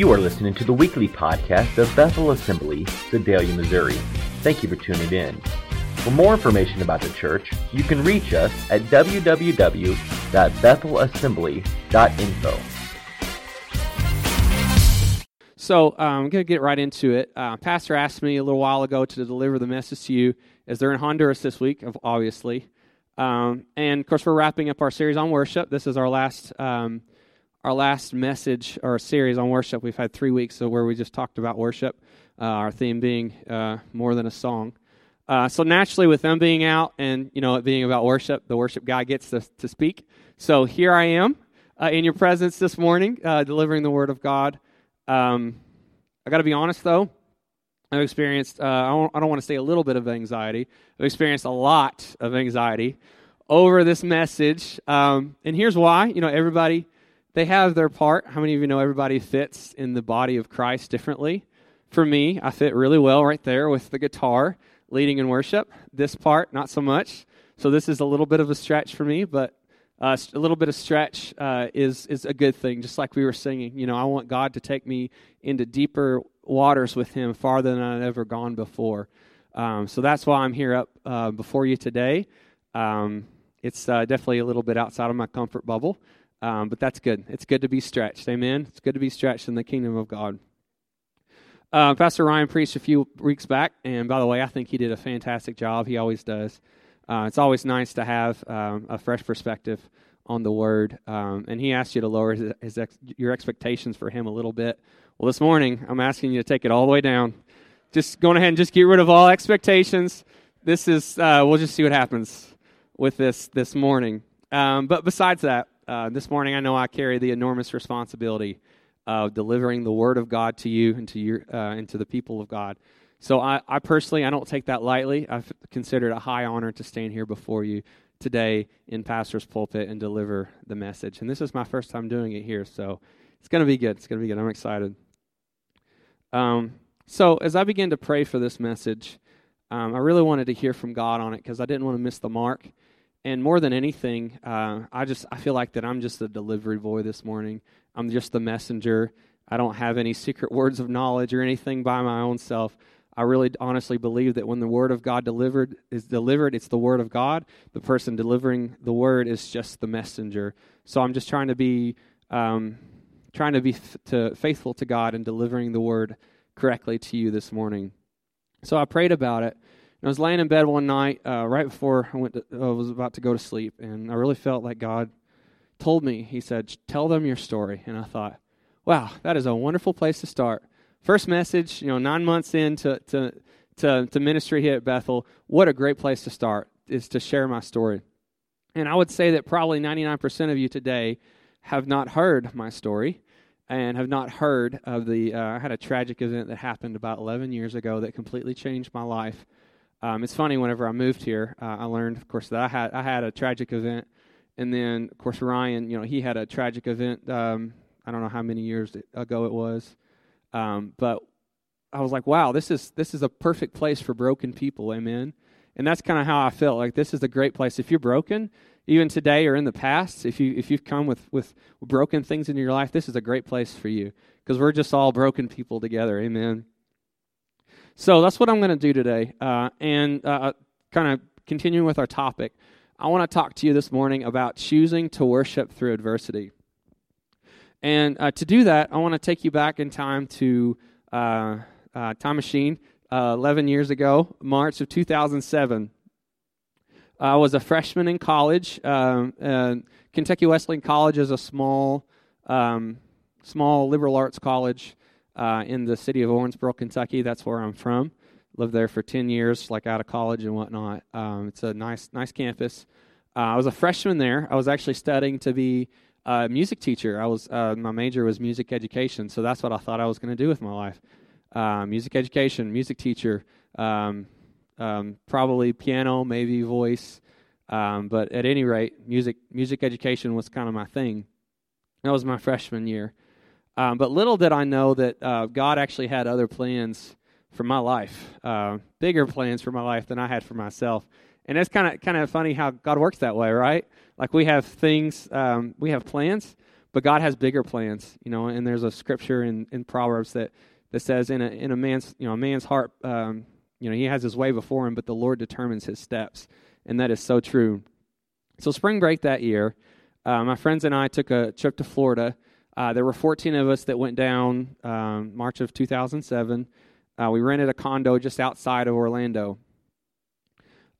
You are listening to the weekly podcast of Bethel Assembly, Sedalia, Missouri. Thank you for tuning in. For more information about the church, you can reach us at www.bethelassembly.info. So um, I'm going to get right into it. Uh, Pastor asked me a little while ago to deliver the message to you as they're in Honduras this week, obviously. Um, and of course, we're wrapping up our series on worship. This is our last um, our last message or series on worship. We've had three weeks of where we just talked about worship. Uh, our theme being uh, more than a song. Uh, so naturally, with them being out and you know it being about worship, the worship guy gets to, to speak. So here I am uh, in your presence this morning, uh, delivering the word of God. Um, I got to be honest though, I've experienced, uh, I don't, I don't want to say a little bit of anxiety. I've experienced a lot of anxiety over this message. Um, and here's why. You know, everybody, they have their part. How many of you know everybody fits in the body of Christ differently? For me, I fit really well right there with the guitar leading in worship. This part, not so much. So this is a little bit of a stretch for me, but uh, a little bit of stretch uh, is is a good thing. Just like we were singing, you know, I want God to take me into deeper waters with Him, farther than I've ever gone before. Um, so that's why I'm here up uh, before you today. Um, it's uh, definitely a little bit outside of my comfort bubble, um, but that's good. It's good to be stretched. Amen. It's good to be stretched in the kingdom of God. Uh, Pastor Ryan preached a few weeks back, and by the way, I think he did a fantastic job. He always does. Uh, it's always nice to have um, a fresh perspective on the Word. Um, and he asked you to lower his, his ex- your expectations for him a little bit. Well, this morning, I'm asking you to take it all the way down. Just go ahead and just get rid of all expectations. This is, uh, we'll just see what happens with this this morning. Um, but besides that, uh, this morning I know I carry the enormous responsibility of delivering the Word of God to you and to, your, uh, and to the people of God. So I, I personally, I don't take that lightly. I've considered it a high honor to stand here before you today in pastor's pulpit and deliver the message. And this is my first time doing it here, so it's going to be good. It's going to be good. I'm excited. Um, so as I begin to pray for this message, um, I really wanted to hear from God on it because I didn't want to miss the mark. And more than anything, uh, I just I feel like that I'm just the delivery boy this morning. I'm just the messenger. I don't have any secret words of knowledge or anything by my own self. I really honestly believe that when the word of God delivered is delivered, it's the word of God. The person delivering the word is just the messenger. So I'm just trying to be um, trying to be f- to faithful to God and delivering the word correctly to you this morning. So I prayed about it. I was laying in bed one night uh, right before I went. To, I was about to go to sleep, and I really felt like God told me. He said, "Tell them your story." And I thought, "Wow, that is a wonderful place to start." First message, you know, nine months into to, to, to ministry here at Bethel, what a great place to start is to share my story. And I would say that probably 99% of you today have not heard my story and have not heard of the. Uh, I had a tragic event that happened about 11 years ago that completely changed my life. Um, it's funny. Whenever I moved here, uh, I learned, of course, that I had I had a tragic event, and then of course Ryan, you know, he had a tragic event. Um, I don't know how many years ago it was, um, but I was like, wow, this is this is a perfect place for broken people, amen. And that's kind of how I felt. Like this is a great place. If you're broken, even today or in the past, if you if you've come with with broken things in your life, this is a great place for you because we're just all broken people together, amen. So that's what I'm going to do today, uh, and uh, kind of continuing with our topic. I want to talk to you this morning about choosing to worship through adversity. And uh, to do that, I want to take you back in time to uh, uh, Time Machine uh, 11 years ago, March of 2007. I was a freshman in college. Um, Kentucky Wesleyan College is a small, um, small liberal arts college uh, in the city of Owensboro, Kentucky. That's where I'm from. Lived there for 10 years, like out of college and whatnot. Um, it's a nice, nice campus. Uh, I was a freshman there. I was actually studying to be a music teacher. I was uh, my major was music education, so that's what I thought I was going to do with my life. Uh, music education, music teacher, um, um, probably piano, maybe voice, um, but at any rate, music music education was kind of my thing. That was my freshman year. Um, but little did I know that uh, God actually had other plans for my life, uh, bigger plans for my life than I had for myself. And it's kind of kind of funny how God works that way, right? Like we have things, um, we have plans, but God has bigger plans, you know. And there's a scripture in, in Proverbs that, that says, in a in a man's you know a man's heart, um, you know, he has his way before him, but the Lord determines his steps, and that is so true. So spring break that year, uh, my friends and I took a trip to Florida. Uh, there were 14 of us that went down um, March of 2007. Uh, we rented a condo just outside of Orlando.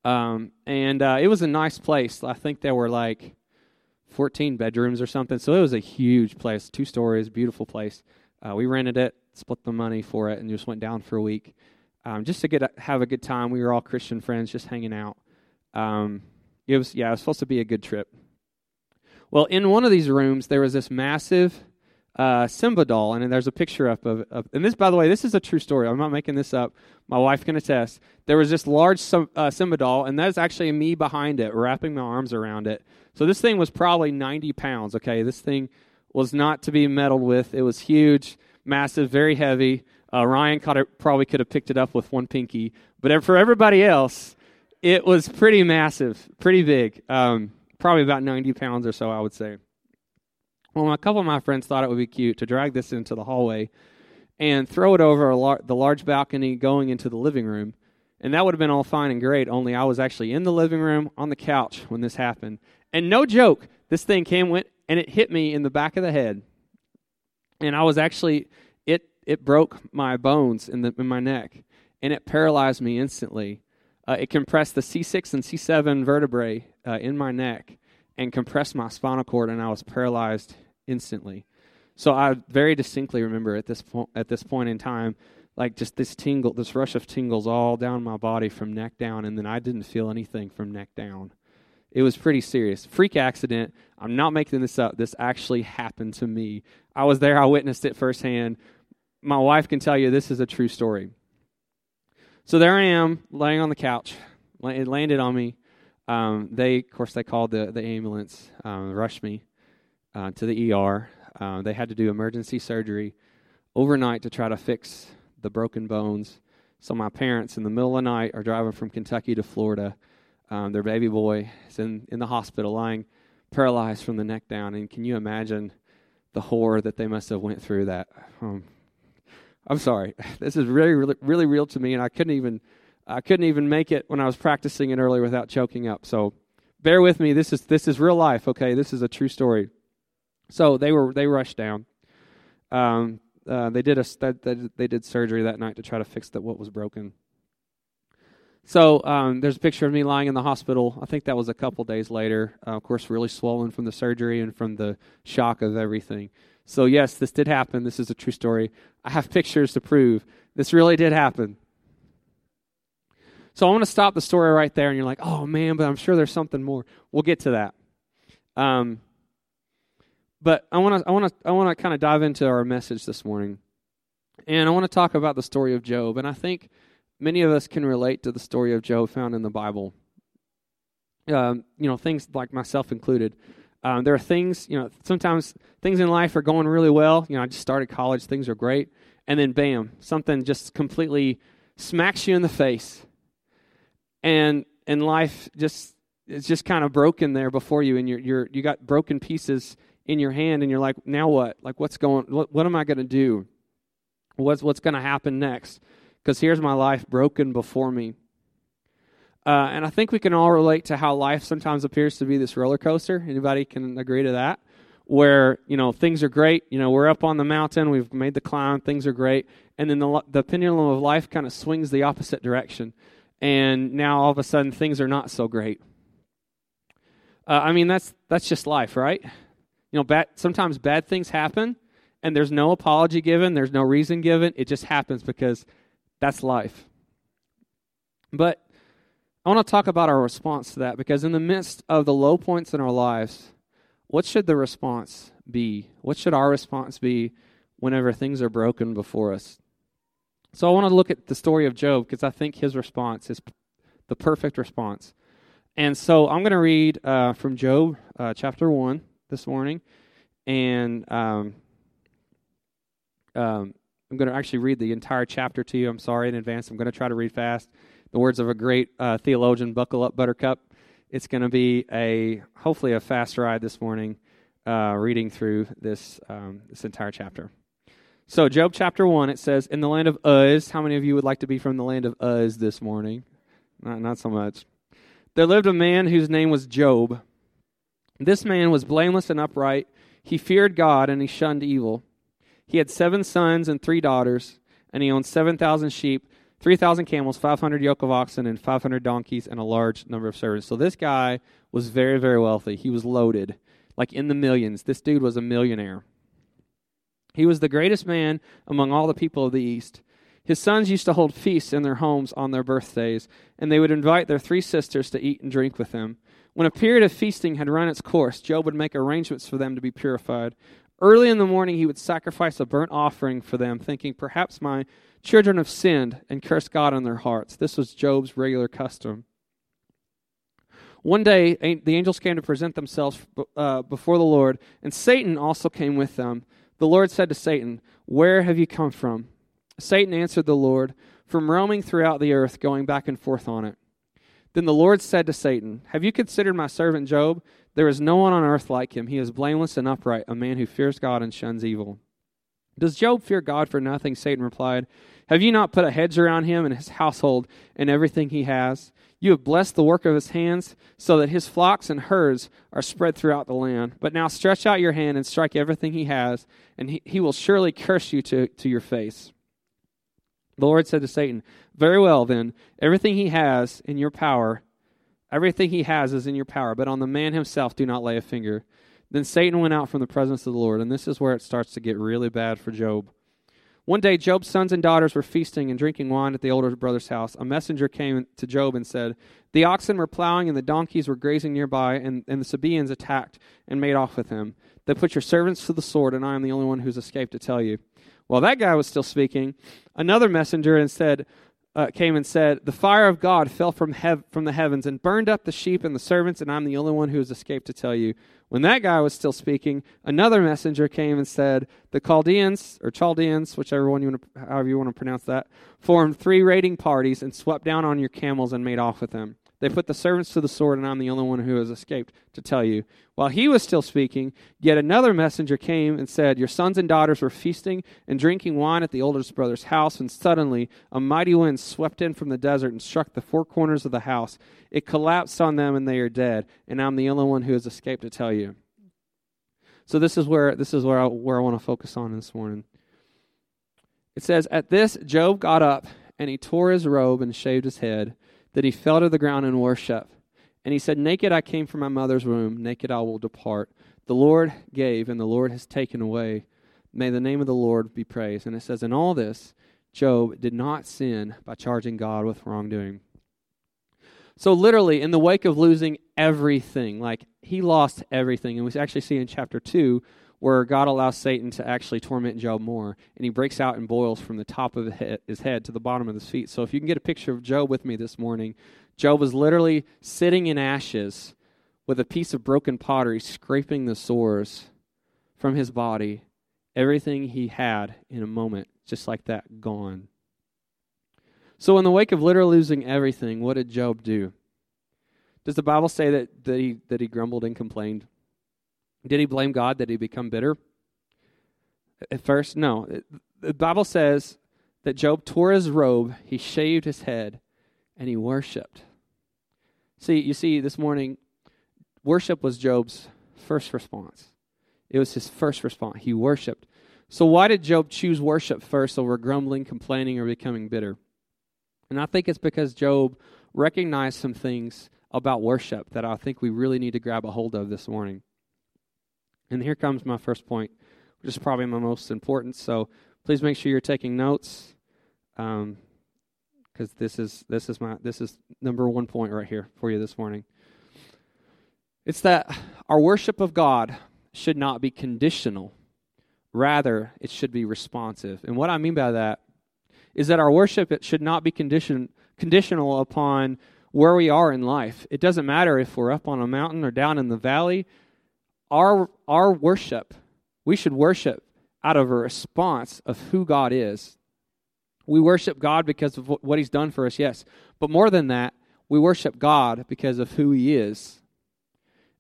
Um, and uh, it was a nice place. I think there were like 14 bedrooms or something. So it was a huge place, two stories, beautiful place. Uh, we rented it, split the money for it, and just went down for a week, um, just to get a, have a good time. We were all Christian friends, just hanging out. Um, it was yeah, it was supposed to be a good trip. Well, in one of these rooms, there was this massive uh, Simba doll, and there's a picture up of, of, and this, by the way, this is a true story. I'm not making this up. My wife can attest. There was this large uh, Simba doll, and that's actually me behind it, wrapping my arms around it. So this thing was probably 90 pounds. Okay, this thing was not to be meddled with. It was huge, massive, very heavy. Uh, Ryan it, probably could have picked it up with one pinky, but for everybody else, it was pretty massive, pretty big. Um, probably about 90 pounds or so, I would say. Well, a couple of my friends thought it would be cute to drag this into the hallway and throw it over lar- the large balcony going into the living room. And that would have been all fine and great, only I was actually in the living room on the couch when this happened. And no joke, this thing came, went, and it hit me in the back of the head. And I was actually, it, it broke my bones in, the, in my neck, and it paralyzed me instantly. Uh, it compressed the C6 and C7 vertebrae uh, in my neck and compressed my spinal cord, and I was paralyzed instantly. So I very distinctly remember at this point, at this point in time, like just this tingle, this rush of tingles all down my body from neck down, and then I didn't feel anything from neck down. It was pretty serious. Freak accident. I'm not making this up. This actually happened to me. I was there. I witnessed it firsthand. My wife can tell you this is a true story. So there I am, laying on the couch. It landed on me. Um, they, of course, they called the the ambulance, um, rushed me uh, to the ER. Uh, they had to do emergency surgery overnight to try to fix the broken bones. So my parents, in the middle of the night, are driving from Kentucky to Florida. Um, their baby boy is in in the hospital, lying paralyzed from the neck down. And can you imagine the horror that they must have went through? That um, I'm sorry. This is really, really, really real to me, and I couldn't even, I couldn't even make it when I was practicing it earlier without choking up. So, bear with me. This is this is real life. Okay, this is a true story. So they were they rushed down. Um, uh, they did a they did surgery that night to try to fix that what was broken. So um, there's a picture of me lying in the hospital. I think that was a couple days later. Uh, of course, really swollen from the surgery and from the shock of everything. So, yes, this did happen. This is a true story. I have pictures to prove this really did happen. So, I want to stop the story right there, and you're like, oh man, but I'm sure there's something more. We'll get to that. Um, but I want to I want to I want to kind of dive into our message this morning, and I want to talk about the story of Job. And I think many of us can relate to the story of Job found in the Bible. Um, you know, things like myself included. Um, there are things, you know, sometimes things in life are going really well. You know, I just started college, things are great. And then, bam, something just completely smacks you in the face. And and life just it's just kind of broken there before you and you're, you're you got broken pieces in your hand and you're like now what like what's going what, what am i going to do what's what's going to happen next because here's my life broken before me uh, and I think we can all relate to how life sometimes appears to be this roller coaster. Anybody can agree to that? Where you know things are great, you know we're up on the mountain, we've made the climb, things are great, and then the the pendulum of life kind of swings the opposite direction, and now all of a sudden things are not so great. Uh, I mean that's that's just life, right? You know, bad, sometimes bad things happen, and there's no apology given, there's no reason given. It just happens because that's life. But I want to talk about our response to that because, in the midst of the low points in our lives, what should the response be? What should our response be whenever things are broken before us? So, I want to look at the story of Job because I think his response is the perfect response. And so, I'm going to read uh, from Job uh, chapter 1 this morning. And um, um, I'm going to actually read the entire chapter to you. I'm sorry in advance. I'm going to try to read fast the words of a great uh, theologian, buckle up, Buttercup. It's going to be a hopefully a fast ride this morning uh, reading through this um, this entire chapter. So, Job chapter 1, it says, In the land of Uz, how many of you would like to be from the land of Uz this morning? Not, not so much. There lived a man whose name was Job. This man was blameless and upright. He feared God and he shunned evil. He had seven sons and three daughters, and he owned 7,000 sheep, 3,000 camels, 500 yoke of oxen, and 500 donkeys, and a large number of servants. So this guy was very, very wealthy. He was loaded, like in the millions. This dude was a millionaire. He was the greatest man among all the people of the East. His sons used to hold feasts in their homes on their birthdays, and they would invite their three sisters to eat and drink with them. When a period of feasting had run its course, Job would make arrangements for them to be purified. Early in the morning, he would sacrifice a burnt offering for them, thinking, Perhaps my children have sinned and cursed God in their hearts. This was Job's regular custom. One day, the angels came to present themselves uh, before the Lord, and Satan also came with them. The Lord said to Satan, Where have you come from? Satan answered the Lord, From roaming throughout the earth, going back and forth on it. Then the Lord said to Satan, Have you considered my servant Job? There is no one on earth like him. He is blameless and upright, a man who fears God and shuns evil. Does Job fear God for nothing? Satan replied. Have you not put a hedge around him and his household and everything he has? You have blessed the work of his hands, so that his flocks and herds are spread throughout the land. But now stretch out your hand and strike everything he has, and he, he will surely curse you to, to your face. The Lord said to Satan, Very well, then, everything he has in your power, everything he has is in your power, but on the man himself do not lay a finger. Then Satan went out from the presence of the Lord, and this is where it starts to get really bad for Job. One day, Job's sons and daughters were feasting and drinking wine at the older brother's house. A messenger came to Job and said, The oxen were plowing and the donkeys were grazing nearby, and, and the Sabaeans attacked and made off with him. They put your servants to the sword, and I am the only one who's escaped to tell you. While that guy was still speaking, another messenger and said, uh, came and said, The fire of God fell from, hev- from the heavens and burned up the sheep and the servants, and I'm the only one who has escaped to tell you. When that guy was still speaking, another messenger came and said, The Chaldeans, or Chaldeans, whichever one you want to, however you want to pronounce that, formed three raiding parties and swept down on your camels and made off with them. They put the servants to the sword, and I'm the only one who has escaped to tell you. While he was still speaking, yet another messenger came and said, Your sons and daughters were feasting and drinking wine at the oldest brother's house, and suddenly a mighty wind swept in from the desert and struck the four corners of the house. It collapsed on them, and they are dead, and I'm the only one who has escaped to tell you. So this is where this is where I, where I want to focus on this morning. It says, At this, Job got up, and he tore his robe and shaved his head that he fell to the ground in worship. And he said, Naked I came from my mother's womb, naked I will depart. The Lord gave, and the Lord has taken away. May the name of the Lord be praised. And it says, In all this, Job did not sin by charging God with wrongdoing. So, literally, in the wake of losing everything, like he lost everything, and we actually see in chapter 2 where God allows Satan to actually torment Job more, and he breaks out and boils from the top of his head to the bottom of his feet. So if you can get a picture of Job with me this morning, Job was literally sitting in ashes with a piece of broken pottery scraping the sores from his body. Everything he had in a moment, just like that, gone. So, in the wake of literally losing everything, what did Job do? Does the Bible say that, that, he, that he grumbled and complained? Did he blame God that he become bitter? At first, no. The Bible says that Job tore his robe, he shaved his head, and he worshiped. See, you see, this morning, worship was Job's first response. It was his first response. He worshiped. So, why did Job choose worship first over grumbling, complaining, or becoming bitter? And I think it's because Job recognized some things about worship that I think we really need to grab a hold of this morning. And here comes my first point, which is probably my most important. So please make sure you're taking notes, because um, this is this is my this is number one point right here for you this morning. It's that our worship of God should not be conditional. Rather, it should be responsive. And what I mean by that is that our worship it should not be condition, conditional upon where we are in life. It doesn't matter if we're up on a mountain or down in the valley our, our worship, we should worship out of a response of who God is. We worship God because of what He's done for us, yes. But more than that, we worship God because of who He is.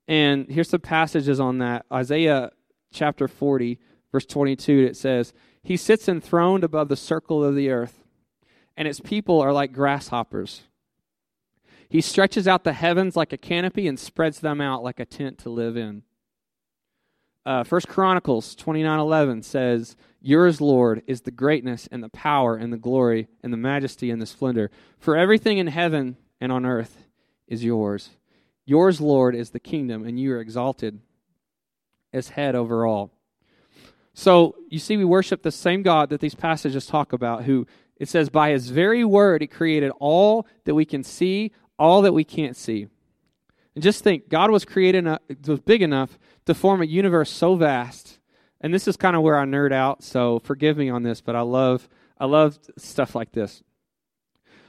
And here's some passages on that. Isaiah chapter 40, verse 22, it says, He sits enthroned above the circle of the earth, and its people are like grasshoppers. He stretches out the heavens like a canopy and spreads them out like a tent to live in. Uh, First Chronicles 29:11 says, "Yours, Lord, is the greatness and the power and the glory and the majesty and the splendor. For everything in heaven and on earth is yours. Yours, Lord, is the kingdom, and you are exalted as head over all." So you see, we worship the same God that these passages talk about, who it says, by his very word, he created all that we can see, all that we can't see. And just think, God was created, was big enough to form a universe so vast. And this is kind of where I nerd out, so forgive me on this, but I love, I love stuff like this.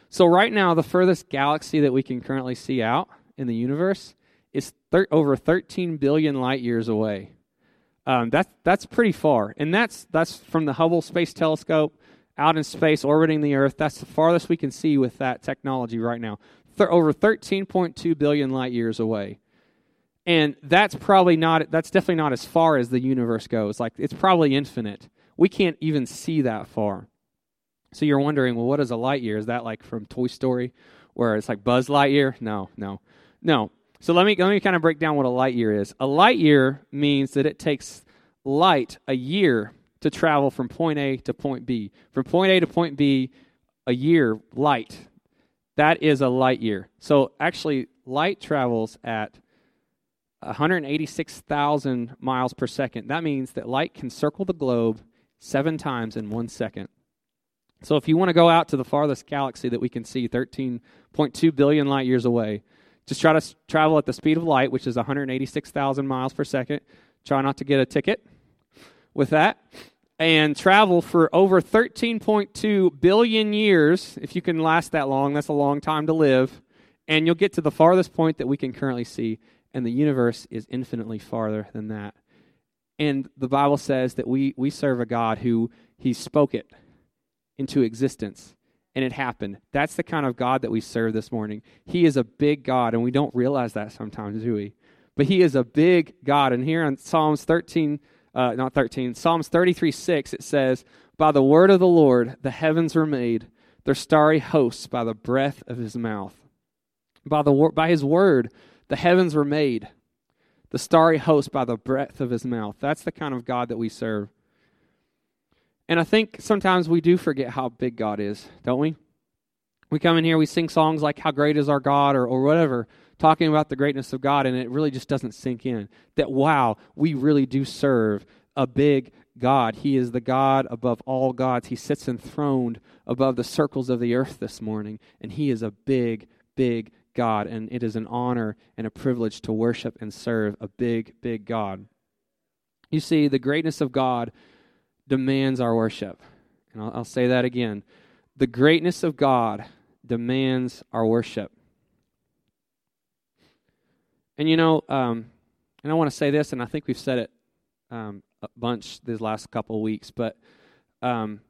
So right now, the furthest galaxy that we can currently see out in the universe is thir- over 13 billion light years away. Um, that's that's pretty far, and that's that's from the Hubble Space Telescope out in space orbiting the Earth. That's the farthest we can see with that technology right now th- over 13.2 billion light years away. And that's probably not, that's definitely not as far as the universe goes. Like, it's probably infinite. We can't even see that far. So you're wondering, well, what is a light year? Is that like from Toy Story, where it's like Buzz Lightyear? No, no, no. So let me let me kind of break down what a light year is. A light year means that it takes light a year to travel from point A to point B. From point A to point B, a year light that is a light year. So actually, light travels at 186,000 miles per second. That means that light can circle the globe seven times in one second. So if you want to go out to the farthest galaxy that we can see, 13.2 billion light years away, just try to travel at the speed of light, which is 186,000 miles per second. Try not to get a ticket with that and travel for over 13.2 billion years. If you can last that long, that's a long time to live. And you'll get to the farthest point that we can currently see, and the universe is infinitely farther than that. And the Bible says that we, we serve a God who He spoke it into existence, and it happened. That's the kind of God that we serve this morning. He is a big God, and we don't realize that sometimes, do we? But He is a big God. And here in Psalms 13, uh, not 13, Psalms 33 6, it says, By the word of the Lord the heavens were made, their starry hosts by the breath of his mouth. By, the, by his word the heavens were made, the starry host by the breath of his mouth. That's the kind of God that we serve. And I think sometimes we do forget how big God is, don't we? We come in here, we sing songs like How Great is Our God or, or whatever, talking about the greatness of God, and it really just doesn't sink in that, wow, we really do serve a big God. He is the God above all gods. He sits enthroned above the circles of the earth this morning, and He is a big, big God, and it is an honor and a privilege to worship and serve a big, big God. You see, the greatness of God demands our worship. And I'll, I'll say that again. The greatness of God demands our worship. And you know, um, and I want to say this, and I think we've said it um, a bunch these last couple of weeks, but um,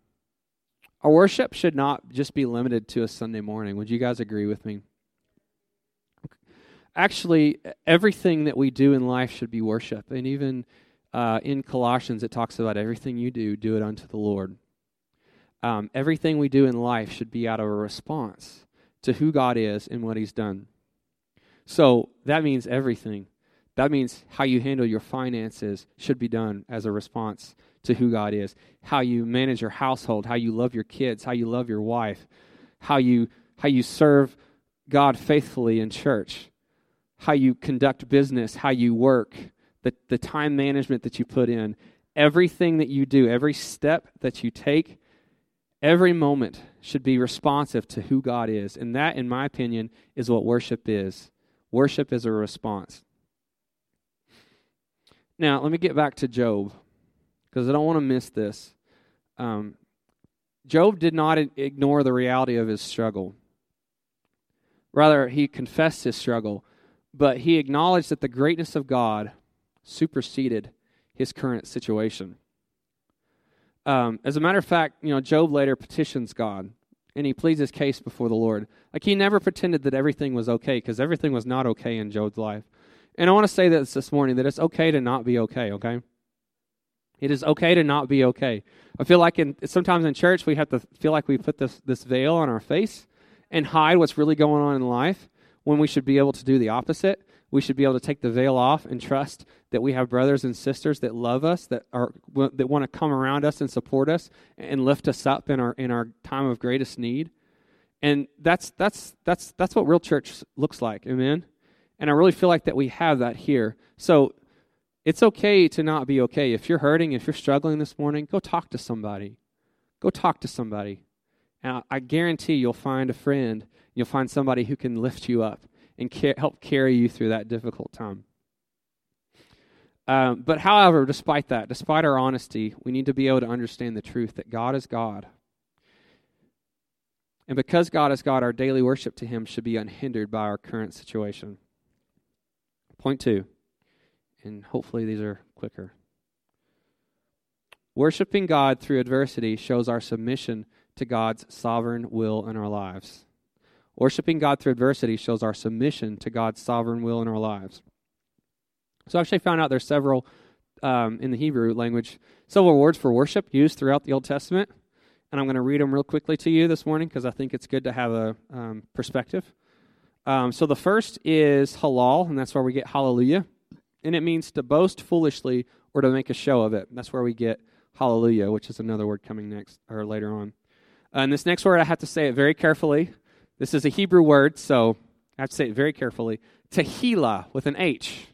our worship should not just be limited to a Sunday morning. Would you guys agree with me? Actually, everything that we do in life should be worship. And even uh, in Colossians, it talks about everything you do, do it unto the Lord. Um, everything we do in life should be out of a response to who God is and what He's done. So that means everything. That means how you handle your finances should be done as a response to who God is. How you manage your household, how you love your kids, how you love your wife, how you how you serve God faithfully in church, how you conduct business, how you work, the, the time management that you put in, everything that you do, every step that you take, every moment should be responsive to who God is. And that, in my opinion, is what worship is. Worship is a response. Now, let me get back to Job because I don't want to miss this. Um, Job did not ignore the reality of his struggle. Rather, he confessed his struggle, but he acknowledged that the greatness of God superseded his current situation. Um, as a matter of fact, you know, Job later petitions God and he pleads his case before the Lord. Like he never pretended that everything was okay because everything was not okay in Job's life. And I want to say this this morning that it's okay to not be okay, okay? It is okay to not be okay. I feel like in, sometimes in church we have to feel like we put this, this veil on our face and hide what's really going on in life when we should be able to do the opposite. We should be able to take the veil off and trust that we have brothers and sisters that love us, that are that want to come around us and support us and lift us up in our in our time of greatest need. And that's that's that's that's what real church looks like. Amen. And I really feel like that we have that here. So it's okay to not be okay. If you're hurting, if you're struggling this morning, go talk to somebody. Go talk to somebody. And I guarantee you'll find a friend. You'll find somebody who can lift you up and help carry you through that difficult time. Um, but however, despite that, despite our honesty, we need to be able to understand the truth that God is God. And because God is God, our daily worship to Him should be unhindered by our current situation. Point two and hopefully these are quicker. Worshipping God through adversity shows our submission to God's sovereign will in our lives. Worshipping God through adversity shows our submission to God's sovereign will in our lives. So I actually found out there's several um, in the Hebrew language, several words for worship used throughout the Old Testament, and I'm going to read them real quickly to you this morning because I think it's good to have a um, perspective. Um, so the first is halal, and that's where we get hallelujah and it means to boast foolishly or to make a show of it. That's where we get hallelujah, which is another word coming next or later on. Uh, and this next word, I have to say it very carefully. This is a Hebrew word, so I have to say it very carefully. Tehillah with an H.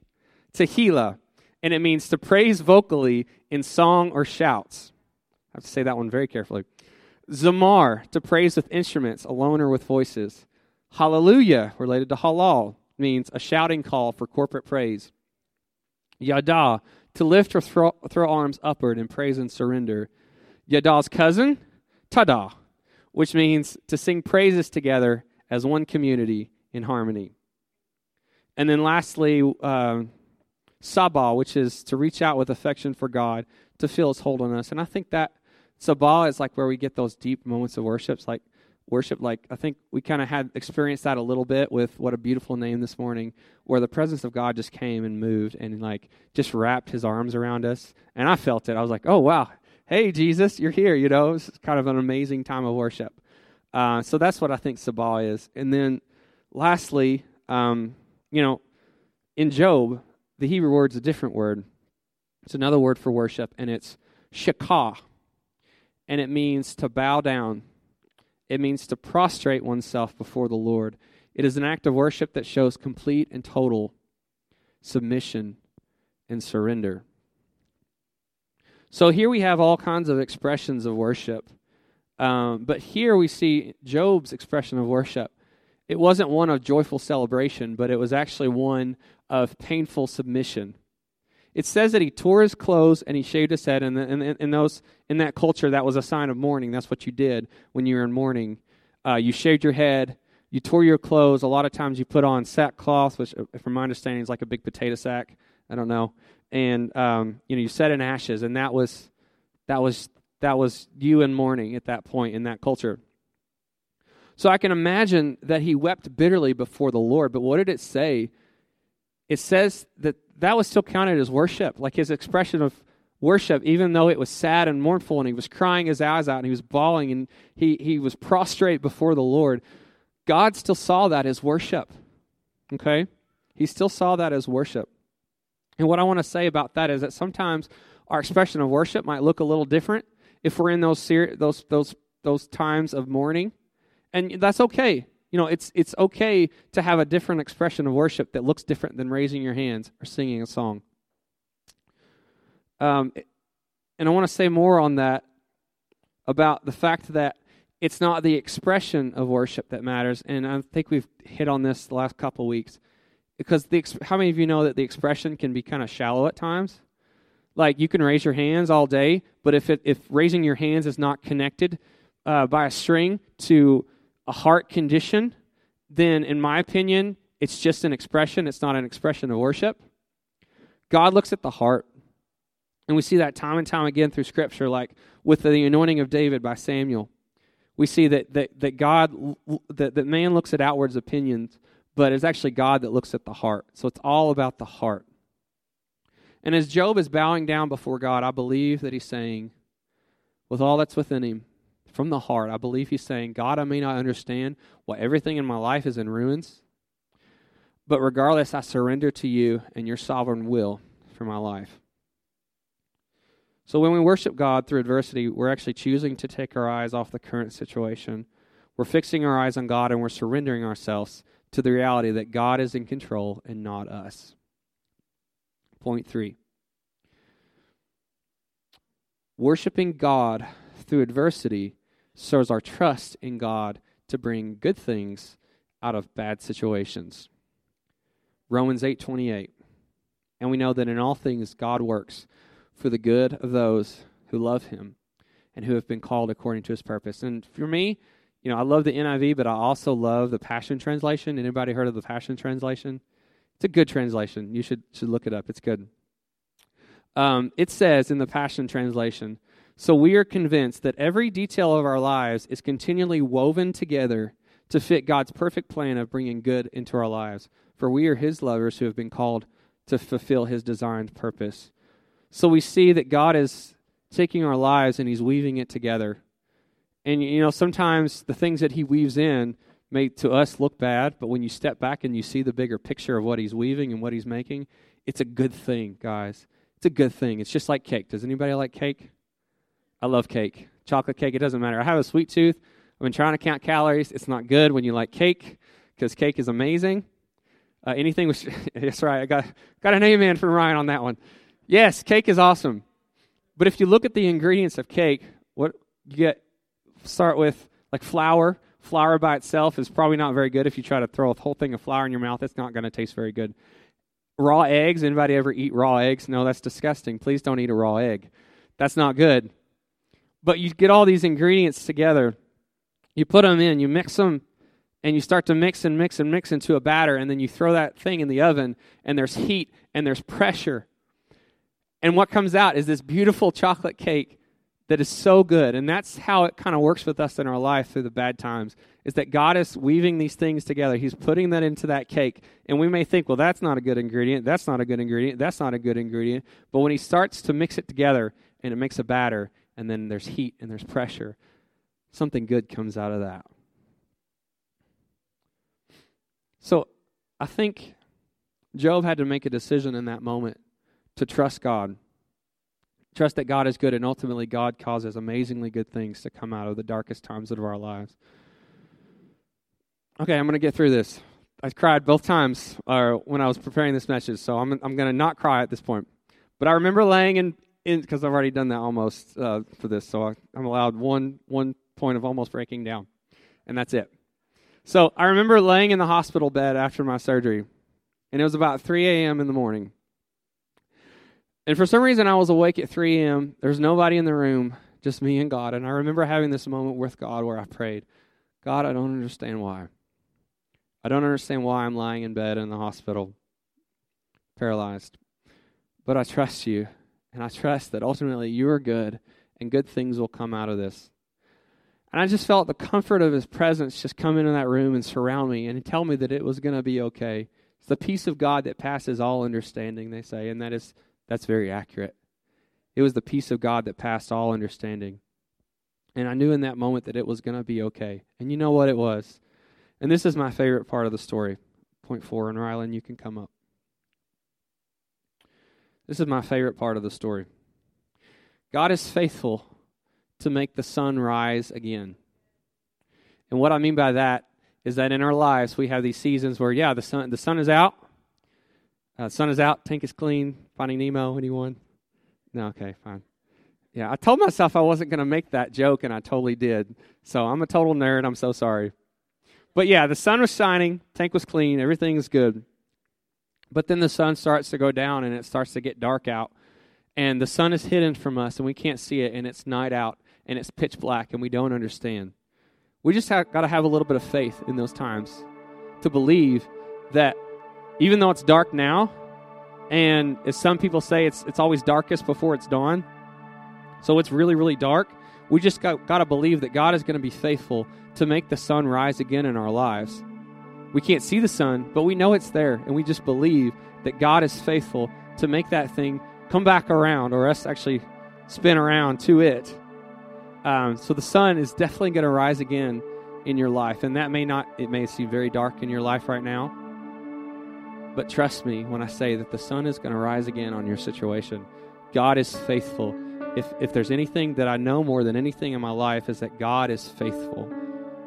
Tehillah. And it means to praise vocally in song or shouts. I have to say that one very carefully. Zamar, to praise with instruments, alone or with voices. Hallelujah, related to halal, means a shouting call for corporate praise. Yada, to lift or throw, throw arms upward in praise and surrender. Yada's cousin, tada, which means to sing praises together as one community in harmony. And then lastly, uh, sabah, which is to reach out with affection for God, to feel His hold on us. And I think that sabah is like where we get those deep moments of worship. It's like worship like i think we kind of had experienced that a little bit with what a beautiful name this morning where the presence of god just came and moved and like just wrapped his arms around us. And i felt it. I was like oh wow. Hey jesus you're here you know? It's kind of an amazing time of worship. Uh, so that's what i think sabah is. And then lastly um, you know in job the hebrew word's a different word it's another word for worship and it's shakah and it means to bow down it means to prostrate oneself before the Lord. It is an act of worship that shows complete and total submission and surrender. So here we have all kinds of expressions of worship. Um, but here we see Job's expression of worship. It wasn't one of joyful celebration, but it was actually one of painful submission it says that he tore his clothes and he shaved his head. And in, in, in, those, in that culture, that was a sign of mourning. That's what you did when you were in mourning. Uh, you shaved your head, you tore your clothes. A lot of times you put on sackcloth, which, uh, from my understanding, is like a big potato sack. I don't know. And um, you know, you set in ashes, and that was that was that was you in mourning at that point in that culture. So I can imagine that he wept bitterly before the Lord. But what did it say? It says that that was still counted as worship, like his expression of worship, even though it was sad and mournful and he was crying his eyes out and he was bawling and he, he was prostrate before the Lord. God still saw that as worship. Okay? He still saw that as worship. And what I want to say about that is that sometimes our expression of worship might look a little different if we're in those those those those times of mourning. And that's okay. You know, it's it's okay to have a different expression of worship that looks different than raising your hands or singing a song. Um, and I want to say more on that about the fact that it's not the expression of worship that matters, and I think we've hit on this the last couple weeks. Because the how many of you know that the expression can be kind of shallow at times? Like you can raise your hands all day, but if it, if raising your hands is not connected uh, by a string to a heart condition, then in my opinion, it's just an expression. It's not an expression of worship. God looks at the heart. And we see that time and time again through Scripture, like with the anointing of David by Samuel. We see that, that, that God, that, that man looks at outwards opinions, but it's actually God that looks at the heart. So it's all about the heart. And as Job is bowing down before God, I believe that he's saying, with all that's within him, from the heart, I believe he's saying, God, I may not understand why everything in my life is in ruins, but regardless, I surrender to you and your sovereign will for my life. So when we worship God through adversity, we're actually choosing to take our eyes off the current situation. We're fixing our eyes on God and we're surrendering ourselves to the reality that God is in control and not us. Point three worshiping God through adversity shows our trust in God to bring good things out of bad situations. Romans 8:28. And we know that in all things God works for the good of those who love him and who have been called according to his purpose. And for me, you know, I love the NIV, but I also love the Passion Translation. Anybody heard of the Passion Translation? It's a good translation. You should should look it up. It's good. Um, it says in the Passion Translation, so we are convinced that every detail of our lives is continually woven together to fit God's perfect plan of bringing good into our lives. For we are His lovers who have been called to fulfill His designed purpose. So we see that God is taking our lives and He's weaving it together. And, you know, sometimes the things that He weaves in may to us look bad, but when you step back and you see the bigger picture of what He's weaving and what He's making, it's a good thing, guys. It's a good thing. It's just like cake. Does anybody like cake? I love cake. Chocolate cake, it doesn't matter. I have a sweet tooth. I've been trying to count calories. It's not good when you like cake because cake is amazing. Uh, anything with, that's right. I got, got an amen from Ryan on that one. Yes, cake is awesome. But if you look at the ingredients of cake, what you get, start with like flour. Flour by itself is probably not very good. If you try to throw a whole thing of flour in your mouth, it's not going to taste very good. Raw eggs. Anybody ever eat raw eggs? No, that's disgusting. Please don't eat a raw egg. That's not good. But you get all these ingredients together, you put them in, you mix them, and you start to mix and mix and mix into a batter, and then you throw that thing in the oven, and there's heat and there's pressure. And what comes out is this beautiful chocolate cake that is so good. And that's how it kind of works with us in our life through the bad times. Is that God is weaving these things together. He's putting that into that cake. And we may think, well, that's not a good ingredient. That's not a good ingredient. That's not a good ingredient. But when he starts to mix it together and it makes a batter, and then there's heat and there's pressure, something good comes out of that. So I think Job had to make a decision in that moment to trust God. Trust that God is good, and ultimately, God causes amazingly good things to come out of the darkest times of our lives. Okay, I'm going to get through this. I cried both times uh, when I was preparing this message, so I'm, I'm going to not cry at this point. But I remember laying in, because I've already done that almost uh, for this, so I, I'm allowed one, one point of almost breaking down, and that's it. So I remember laying in the hospital bed after my surgery, and it was about 3 a.m. in the morning. And for some reason, I was awake at 3 a.m. There's nobody in the room, just me and God. And I remember having this moment with God where I prayed, God, I don't understand why. I don't understand why I'm lying in bed in the hospital, paralyzed. But I trust you, and I trust that ultimately you are good, and good things will come out of this. And I just felt the comfort of his presence just come into that room and surround me and tell me that it was going to be okay. It's the peace of God that passes all understanding, they say, and that is that's very accurate. It was the peace of God that passed all understanding. And I knew in that moment that it was going to be okay. And you know what it was? And this is my favorite part of the story. Point four, and Rylan, you can come up. This is my favorite part of the story. God is faithful to make the sun rise again. And what I mean by that is that in our lives we have these seasons where, yeah, the sun the sun is out, uh, sun is out, tank is clean. Finding Nemo, anyone? No, okay, fine. Yeah, I told myself I wasn't going to make that joke, and I totally did. So I'm a total nerd. I'm so sorry. But yeah, the sun was shining, tank was clean, everything is good. But then the sun starts to go down, and it starts to get dark out, and the sun is hidden from us, and we can't see it, and it's night out, and it's pitch black, and we don't understand. We just got to have a little bit of faith in those times to believe that even though it's dark now, and as some people say, it's it's always darkest before it's dawn. So it's really, really dark. We just got, got to believe that God is going to be faithful to make the sun rise again in our lives. We can't see the sun, but we know it's there, and we just believe that God is faithful to make that thing come back around, or us actually spin around to it. Um, so the sun is definitely going to rise again in your life, and that may not, it may seem very dark in your life right now. But trust me when I say that the sun is going to rise again on your situation. God is faithful. If, if there's anything that I know more than anything in my life, is that God is faithful.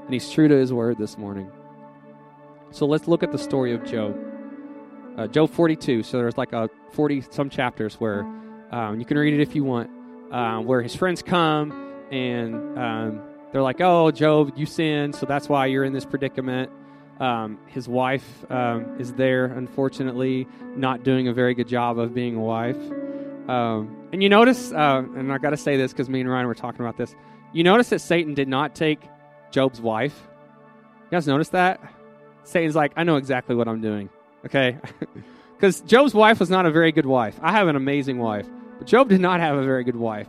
And He's true to His word this morning. So let's look at the story of Job. Uh, Job 42. So there's like a 40 some chapters where um, you can read it if you want, uh, where his friends come and um, they're like, "Oh, Job, you sinned, so that's why you're in this predicament." Um, his wife um, is there, unfortunately, not doing a very good job of being a wife. Um, and you notice, uh, and I got to say this because me and Ryan were talking about this. You notice that Satan did not take Job's wife. You guys notice that? Satan's like, I know exactly what I'm doing. Okay? Because Job's wife was not a very good wife. I have an amazing wife, but Job did not have a very good wife.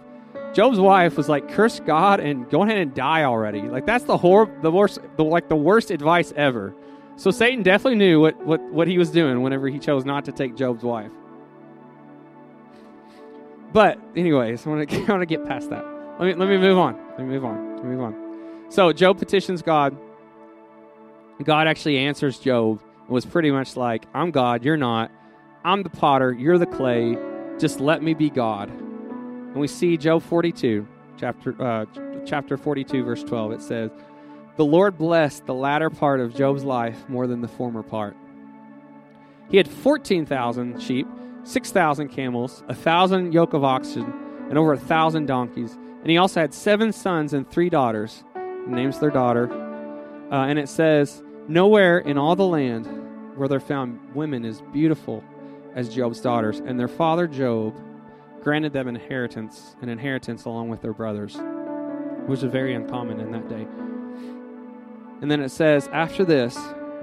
Job's wife was like, curse God and go ahead and die already. Like that's the hor- the worst, the, like the worst advice ever. So Satan definitely knew what, what, what he was doing whenever he chose not to take Job's wife. But anyways, I want to, I want to get past that. Let me, let me move on. Let me move on. Let me move on. So Job petitions God. God actually answers Job and was pretty much like, I'm God, you're not. I'm the potter, you're the clay. Just let me be God. And we see Job 42, chapter, uh, chapter 42, verse 12. It says, The Lord blessed the latter part of Job's life more than the former part. He had 14,000 sheep, 6,000 camels, a thousand yoke of oxen, and over a thousand donkeys. And he also had seven sons and three daughters. He names their daughter. Uh, and it says, Nowhere in all the land were there found women as beautiful as Job's daughters, and their father Job granted them inheritance, an inheritance along with their brothers, which was very uncommon in that day. And then it says, After this,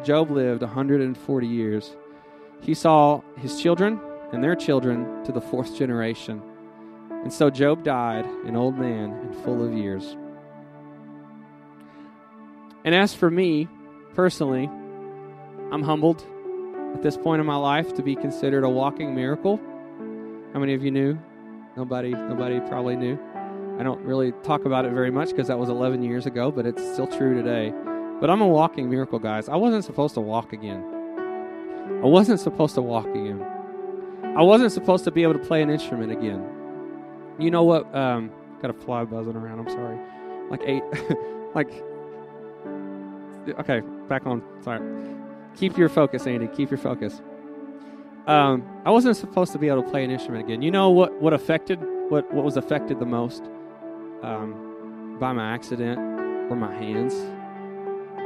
Job lived 140 years. He saw his children and their children to the fourth generation. And so Job died, an old man and full of years. And as for me, personally, I'm humbled at this point in my life to be considered a walking miracle. How many of you knew? Nobody, nobody probably knew. I don't really talk about it very much because that was 11 years ago, but it's still true today. But I'm a walking miracle, guys. I wasn't supposed to walk again. I wasn't supposed to walk again. I wasn't supposed to be able to play an instrument again. You know what? Um, got a fly buzzing around. I'm sorry. Like eight. like. Okay, back on. Sorry. Keep your focus, Andy. Keep your focus. Um, I wasn't supposed to be able to play an instrument again. You know what? What affected? What what was affected the most? Um, by my accident were my hands.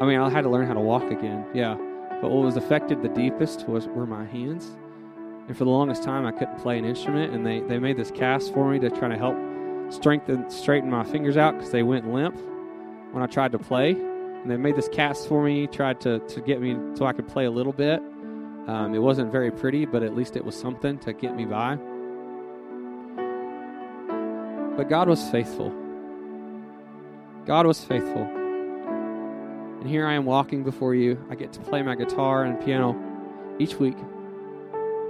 I mean, I had to learn how to walk again. Yeah, but what was affected the deepest was were my hands. And for the longest time, I couldn't play an instrument, and they they made this cast for me to try to help strengthen straighten my fingers out because they went limp when I tried to play. And they made this cast for me, tried to to get me so I could play a little bit. Um, it wasn't very pretty, but at least it was something to get me by. But God was faithful. God was faithful. And here I am walking before you. I get to play my guitar and piano each week.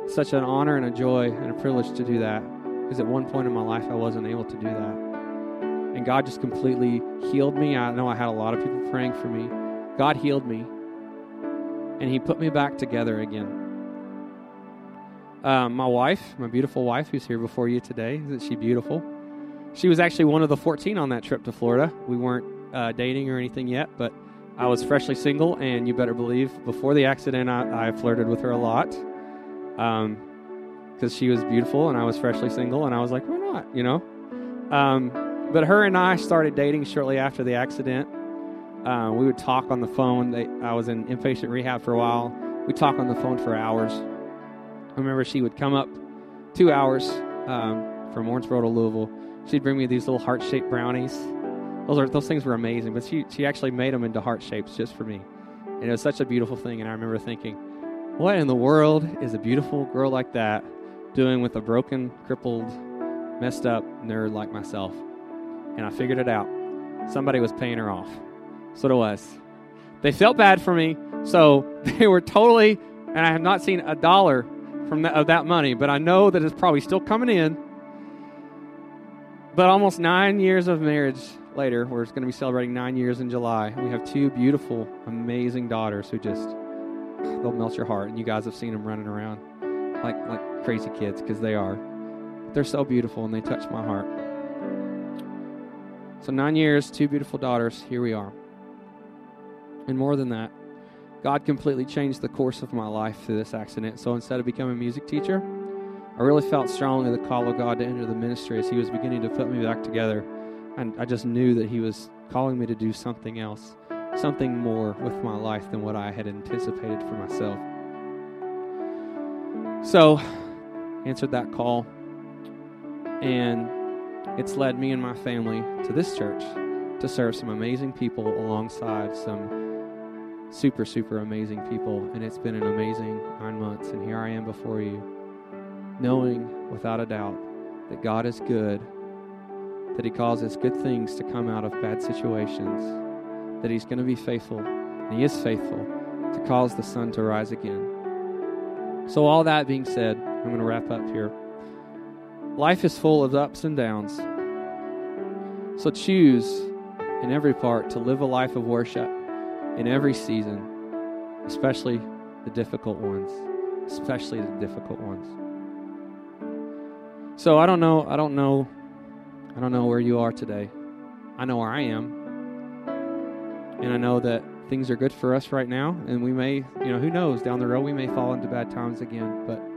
It's such an honor and a joy and a privilege to do that. Because at one point in my life, I wasn't able to do that. And God just completely healed me. I know I had a lot of people praying for me. God healed me and he put me back together again. Um, my wife, my beautiful wife, who's here before you today, isn't she beautiful? She was actually one of the 14 on that trip to Florida. We weren't uh, dating or anything yet, but I was freshly single, and you better believe before the accident, I, I flirted with her a lot because um, she was beautiful and I was freshly single, and I was like, why not, you know? Um, but her and I started dating shortly after the accident. Uh, we would talk on the phone. They, I was in inpatient rehab for a while. We'd talk on the phone for hours. I remember she would come up two hours um, from Owensboro to Louisville. She'd bring me these little heart shaped brownies. Those are those things were amazing, but she she actually made them into heart shapes just for me, and it was such a beautiful thing. And I remember thinking, what in the world is a beautiful girl like that doing with a broken, crippled, messed up nerd like myself? And I figured it out. Somebody was paying her off. That's what it was. they felt bad for me, so they were totally, and I have not seen a dollar from of that money, but I know that it's probably still coming in. But almost nine years of marriage later, we're going to be celebrating nine years in July. We have two beautiful, amazing daughters who just they'll melt your heart. And you guys have seen them running around like like crazy kids because they are. They're so beautiful and they touch my heart. So nine years, two beautiful daughters. Here we are. And more than that, God completely changed the course of my life through this accident. So instead of becoming a music teacher, I really felt strongly the call of God to enter the ministry as He was beginning to put me back together. And I just knew that He was calling me to do something else, something more with my life than what I had anticipated for myself. So, answered that call, and it's led me and my family to this church to serve some amazing people alongside some super, super amazing people. And it's been an amazing nine months. And here I am before you, knowing without a doubt that God is good, that He causes good things to come out of bad situations, that He's going to be faithful, and He is faithful to cause the sun to rise again. So, all that being said, I'm going to wrap up here. Life is full of ups and downs. So, choose in every part to live a life of worship in every season, especially the difficult ones. Especially the difficult ones. So, I don't know, I don't know, I don't know where you are today. I know where I am. And I know that things are good for us right now, and we may, you know, who knows, down the road we may fall into bad times again. But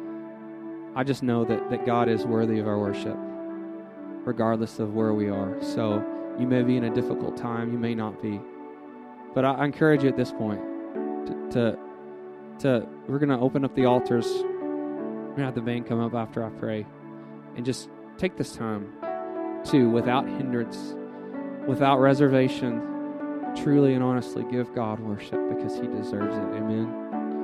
I just know that, that God is worthy of our worship, regardless of where we are. So you may be in a difficult time, you may not be. But I, I encourage you at this point to, to, to we're going to open up the altars. We're going to have the band come up after I pray. And just take this time to, without hindrance, without reservation, truly and honestly give God worship because He deserves it. Amen.